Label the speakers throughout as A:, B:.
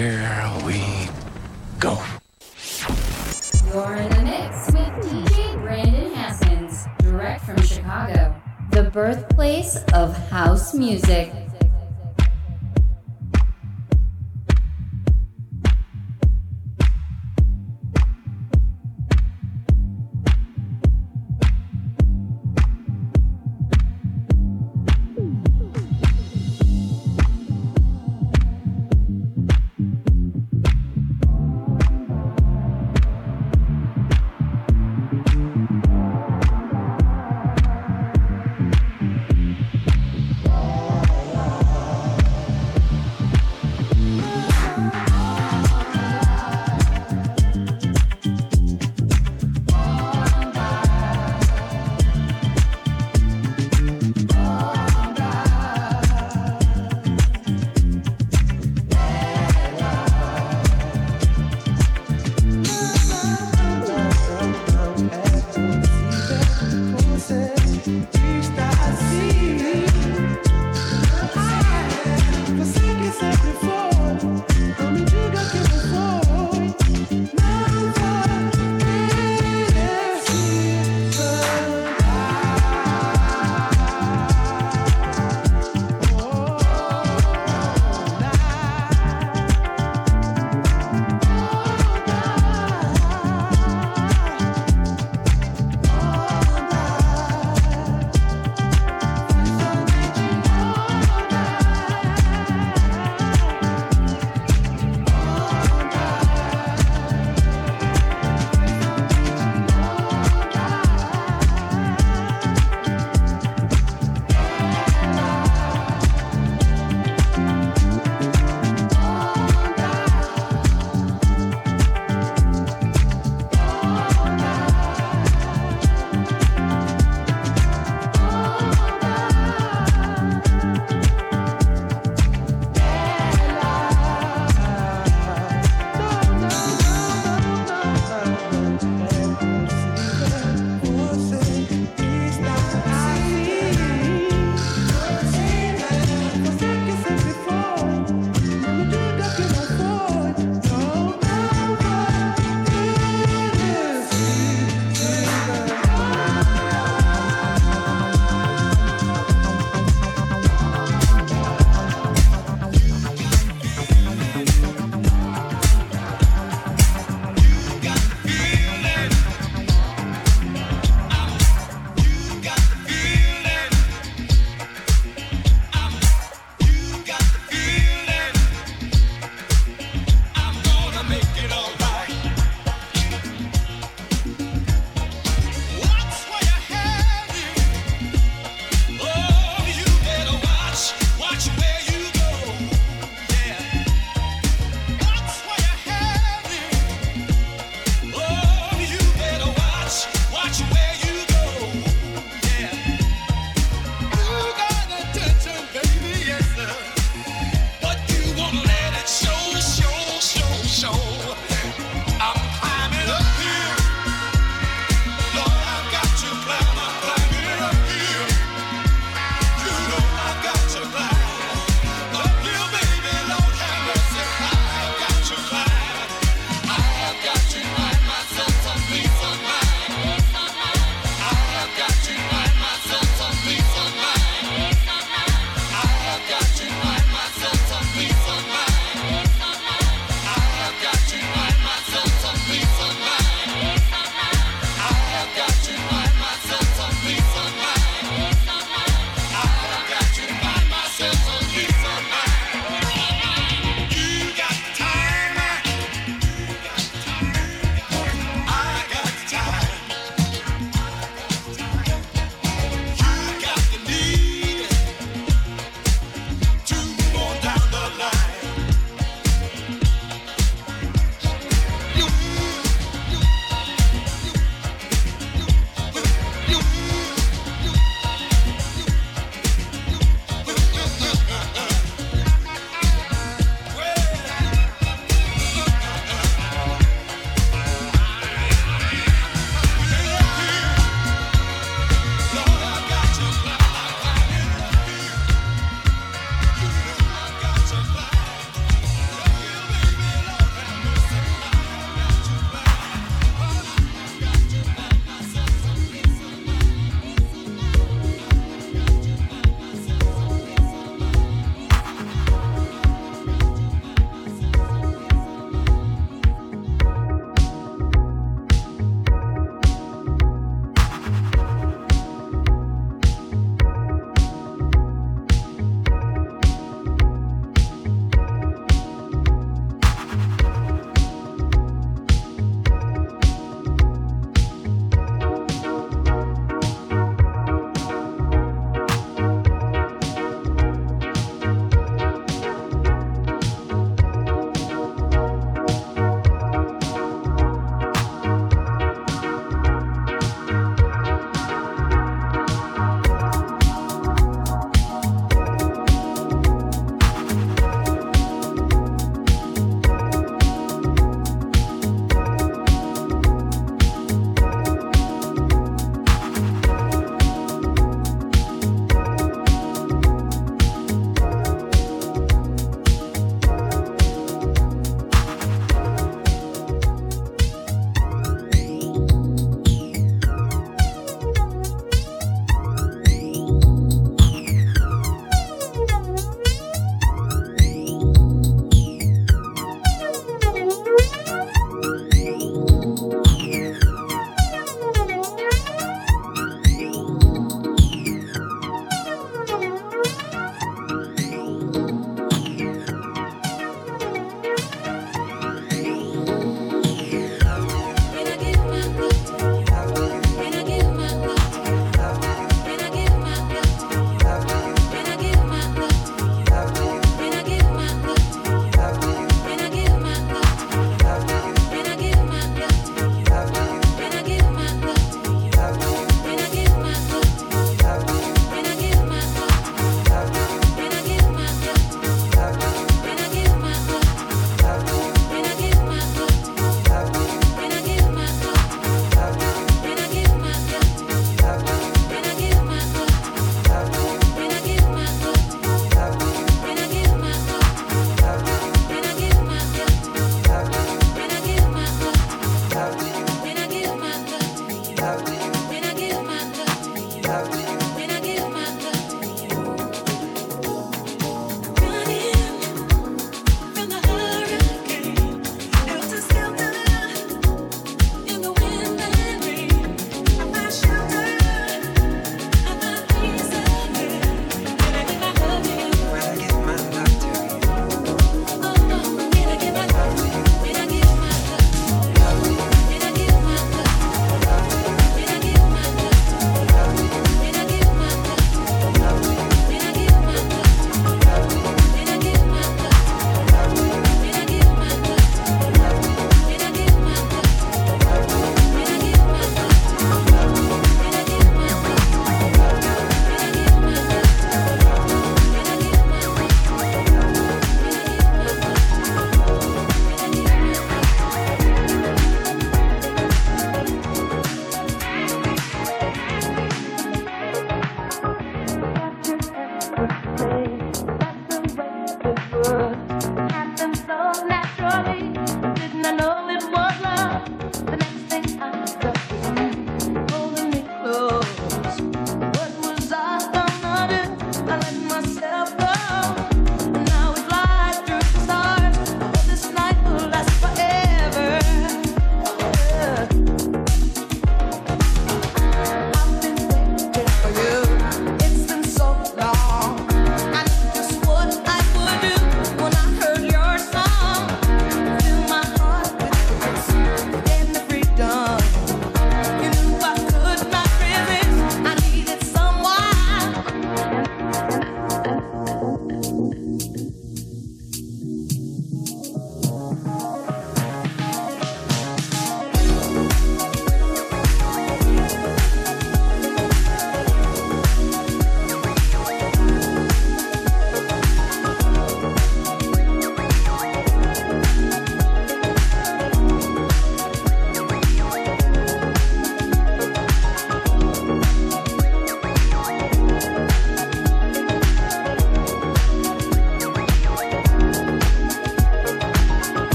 A: Here we go.
B: You're in the mix with DJ Brandon Haskins, direct from Chicago, the birthplace of house music.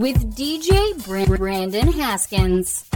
B: With DJ Brandon Haskins.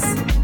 B: Haskins.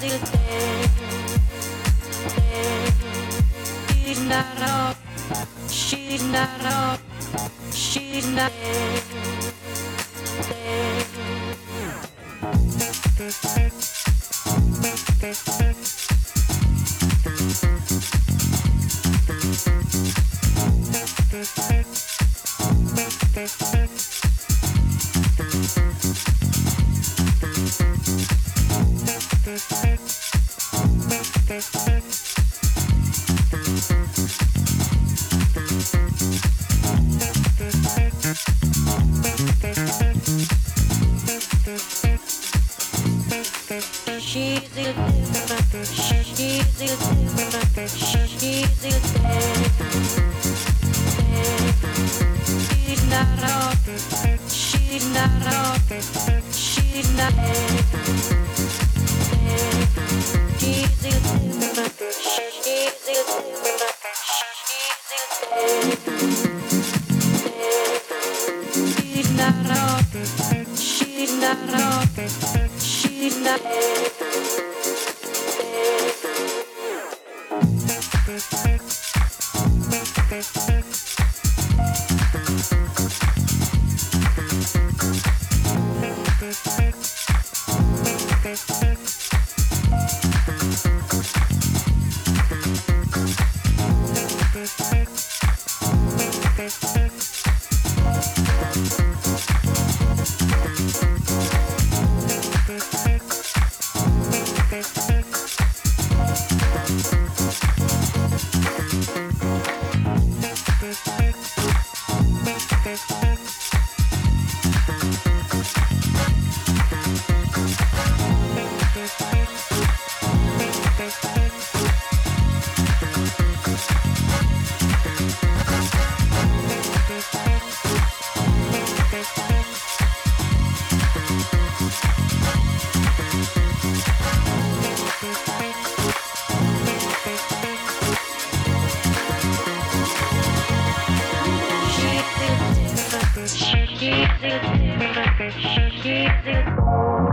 C: Thank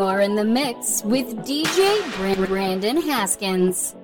D: You're in the mix with DJ Brandon Haskins.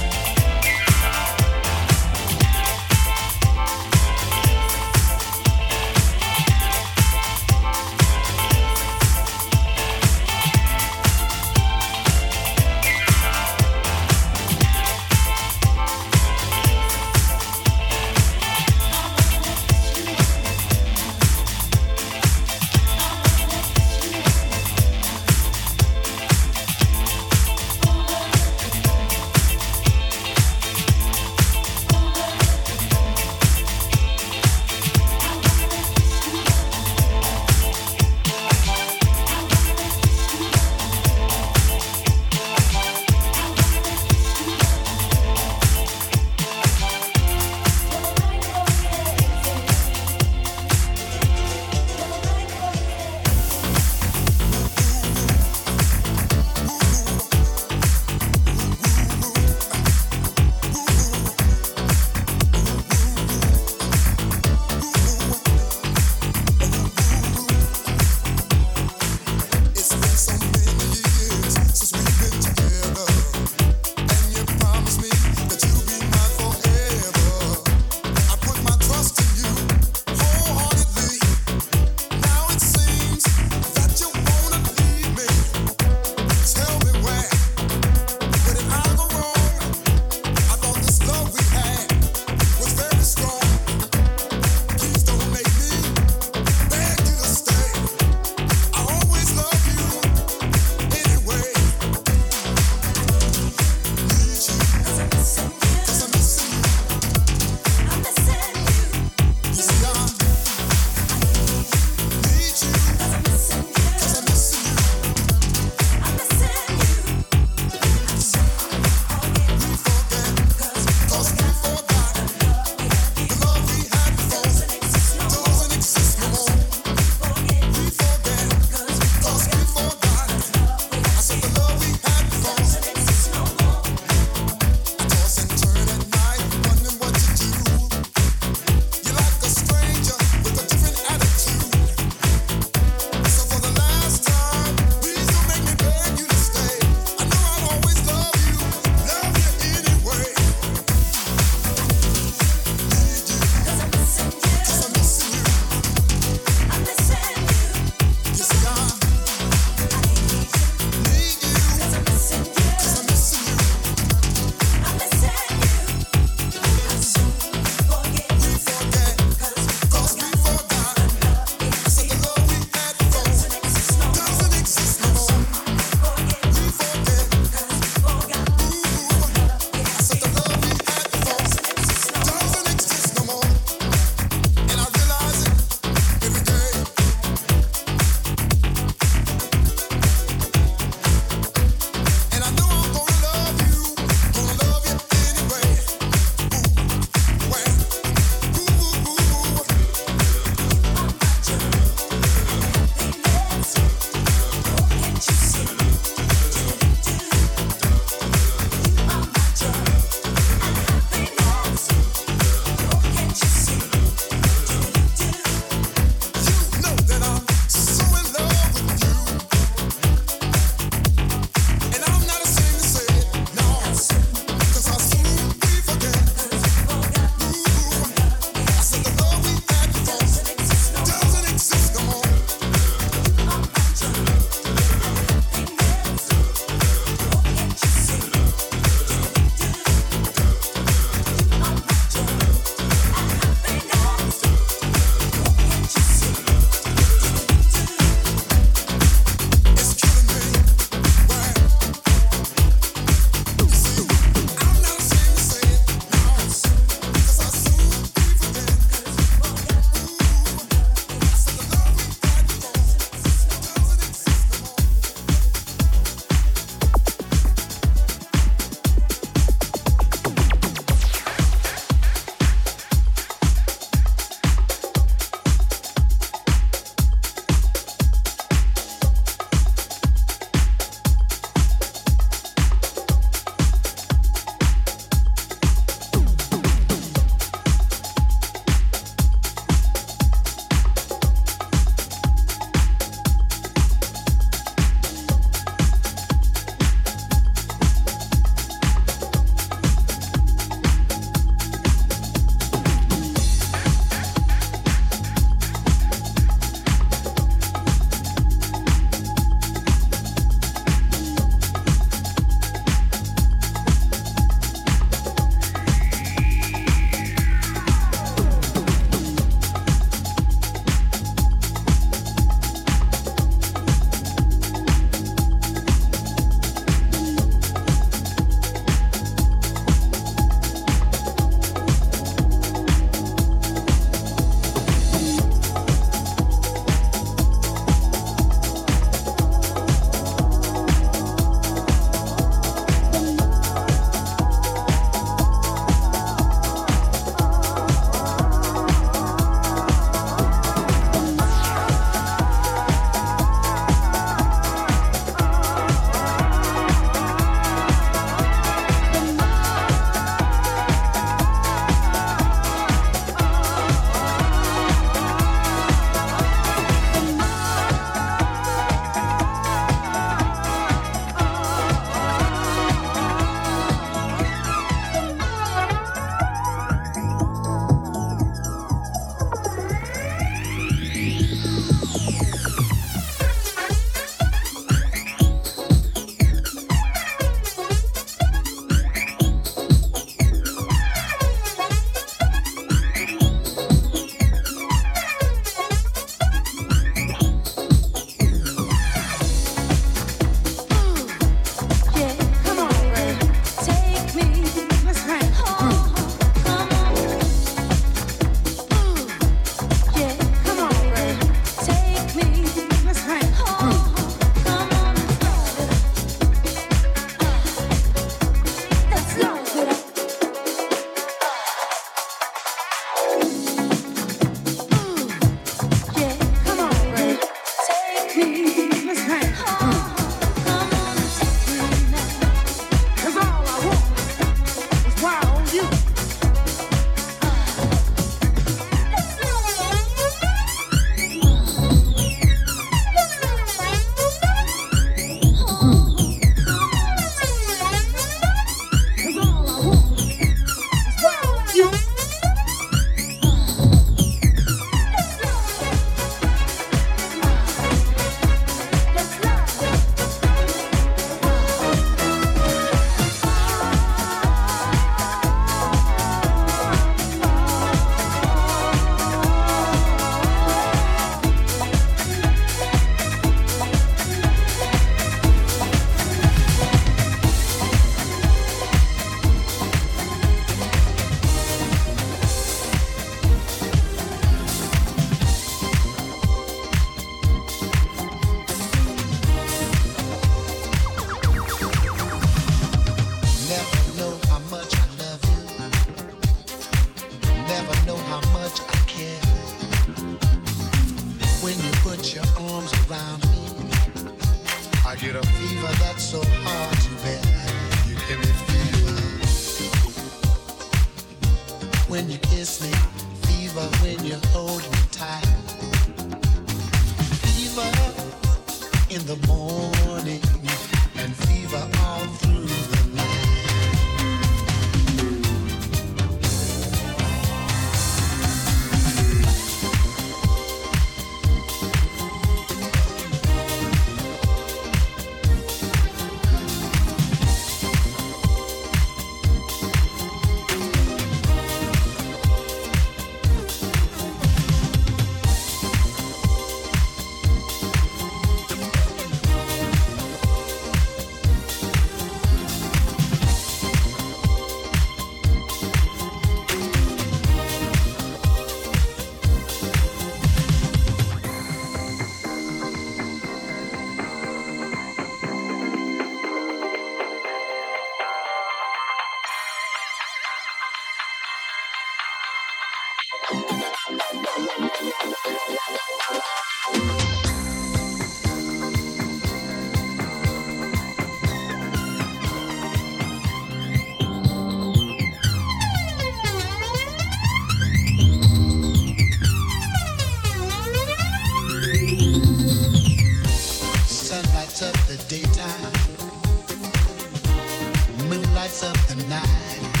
B: lights up the night.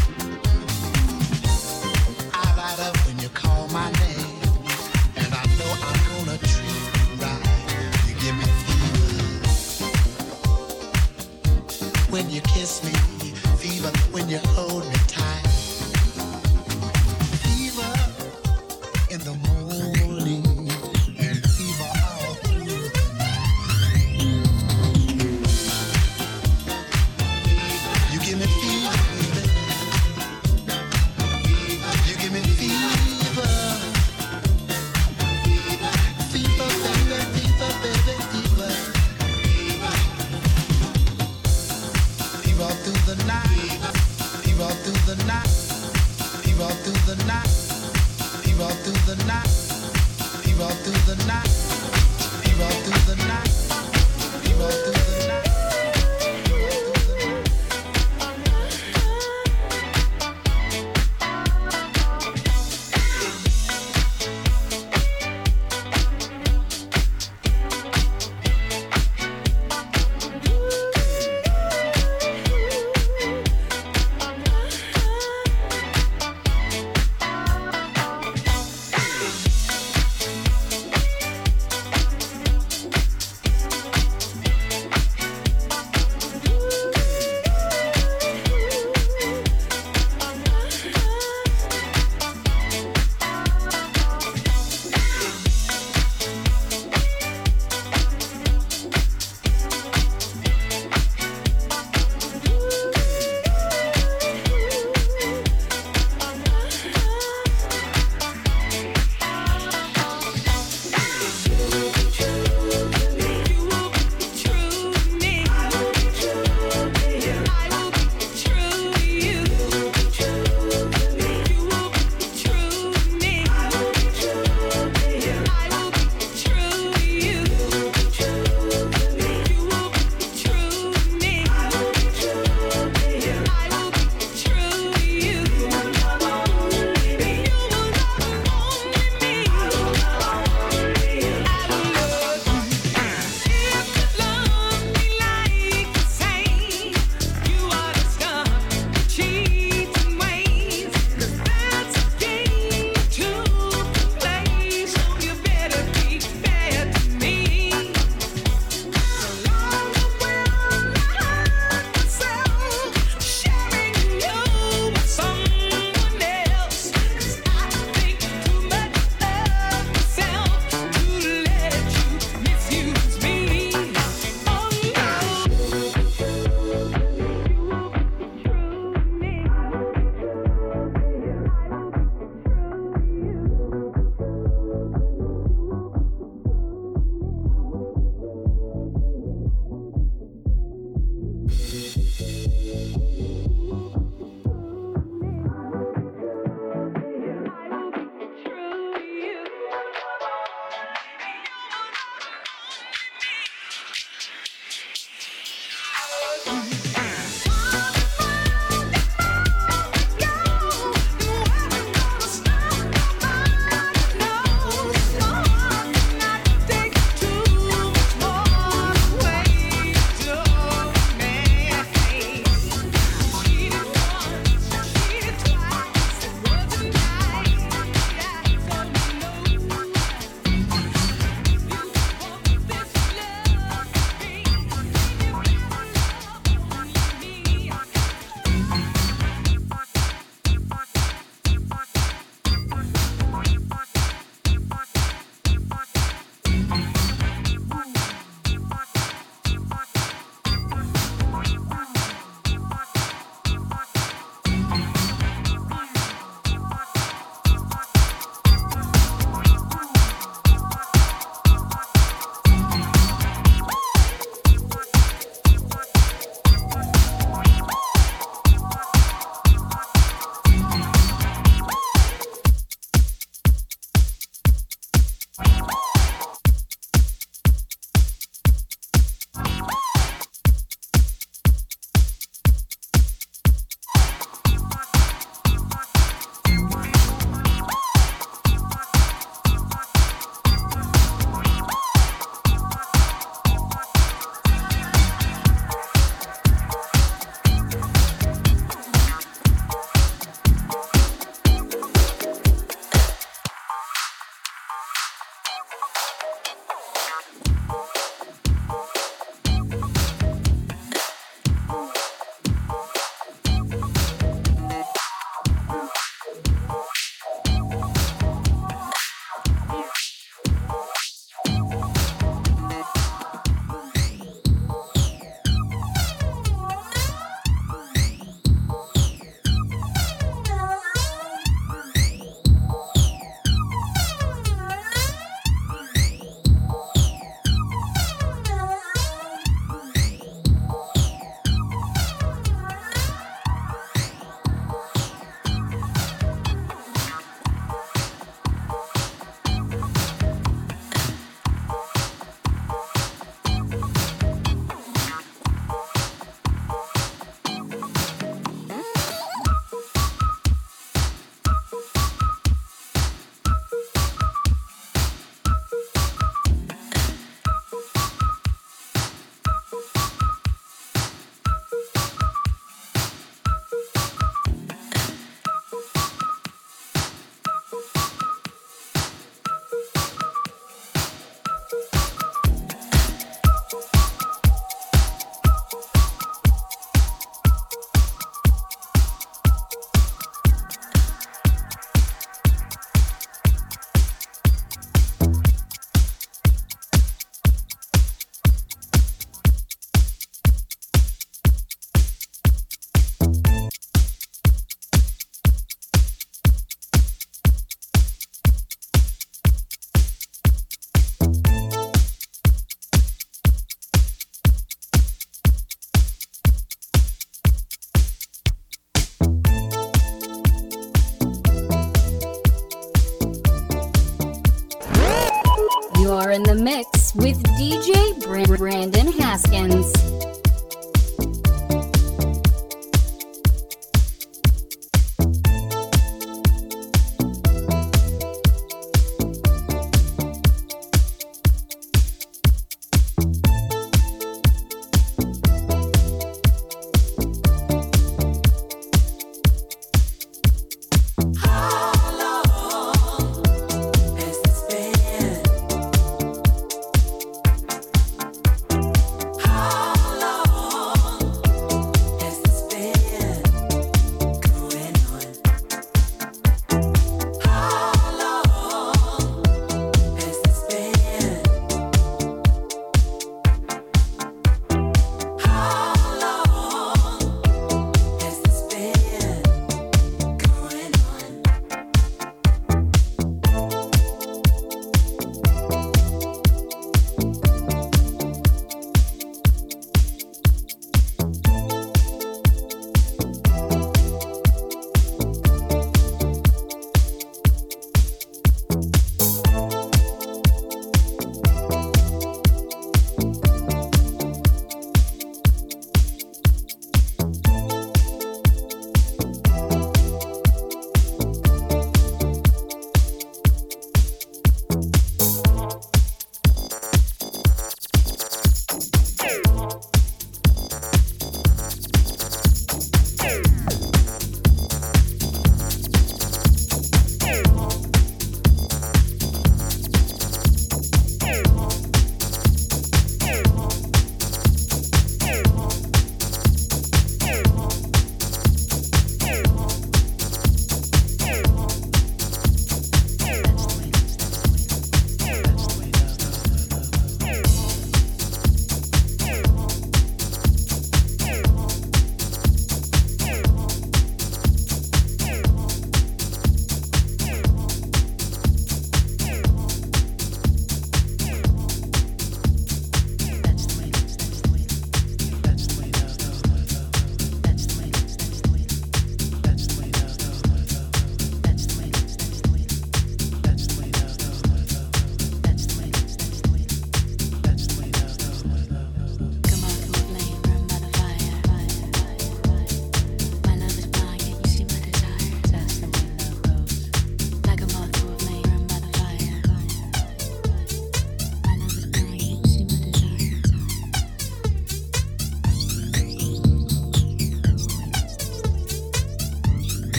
B: DJ Brandon Haskins.